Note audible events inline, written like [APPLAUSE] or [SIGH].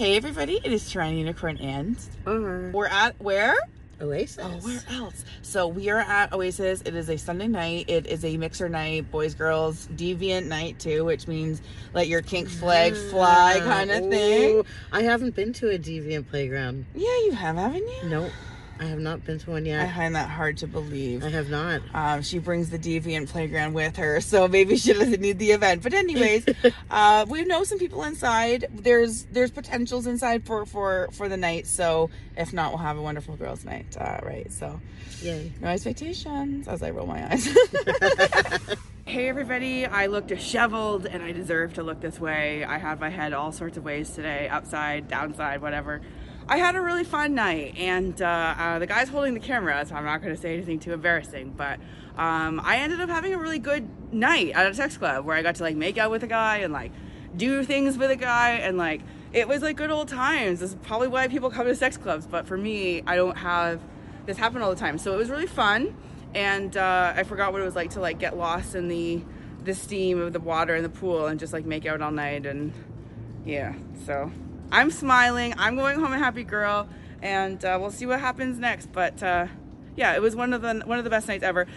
Hey everybody, it is Toronto Unicorn and Or we're at where? Oasis. Oh, where else? So we are at Oasis. It is a Sunday night. It is a mixer night, boys, girls, deviant night too, which means let your kink flag fly kind of thing. I haven't been to a deviant playground. Yeah, you have, haven't you? Nope. I have not been to one yet. I find that hard to believe. I have not. Um, she brings the deviant playground with her, so maybe she doesn't need the event. But anyways, [LAUGHS] uh, we know some people inside. There's there's potentials inside for for for the night. So if not, we'll have a wonderful girls' night. Uh, right. So Yay. no expectations as I roll my eyes. [LAUGHS] [LAUGHS] hey everybody, I look disheveled and I deserve to look this way. I had my head all sorts of ways today, upside, downside, whatever. I had a really fun night, and uh, uh, the guy's holding the camera, so I'm not going to say anything too embarrassing. But um, I ended up having a really good night at a sex club where I got to like make out with a guy and like do things with a guy, and like it was like good old times. This is probably why people come to sex clubs, but for me, I don't have this happen all the time. So it was really fun, and uh, I forgot what it was like to like get lost in the the steam of the water in the pool and just like make out all night and yeah. So I'm smiling. I'm going home a happy girl, and uh, we'll see what happens next. But uh, yeah, it was one of the one of the best nights ever.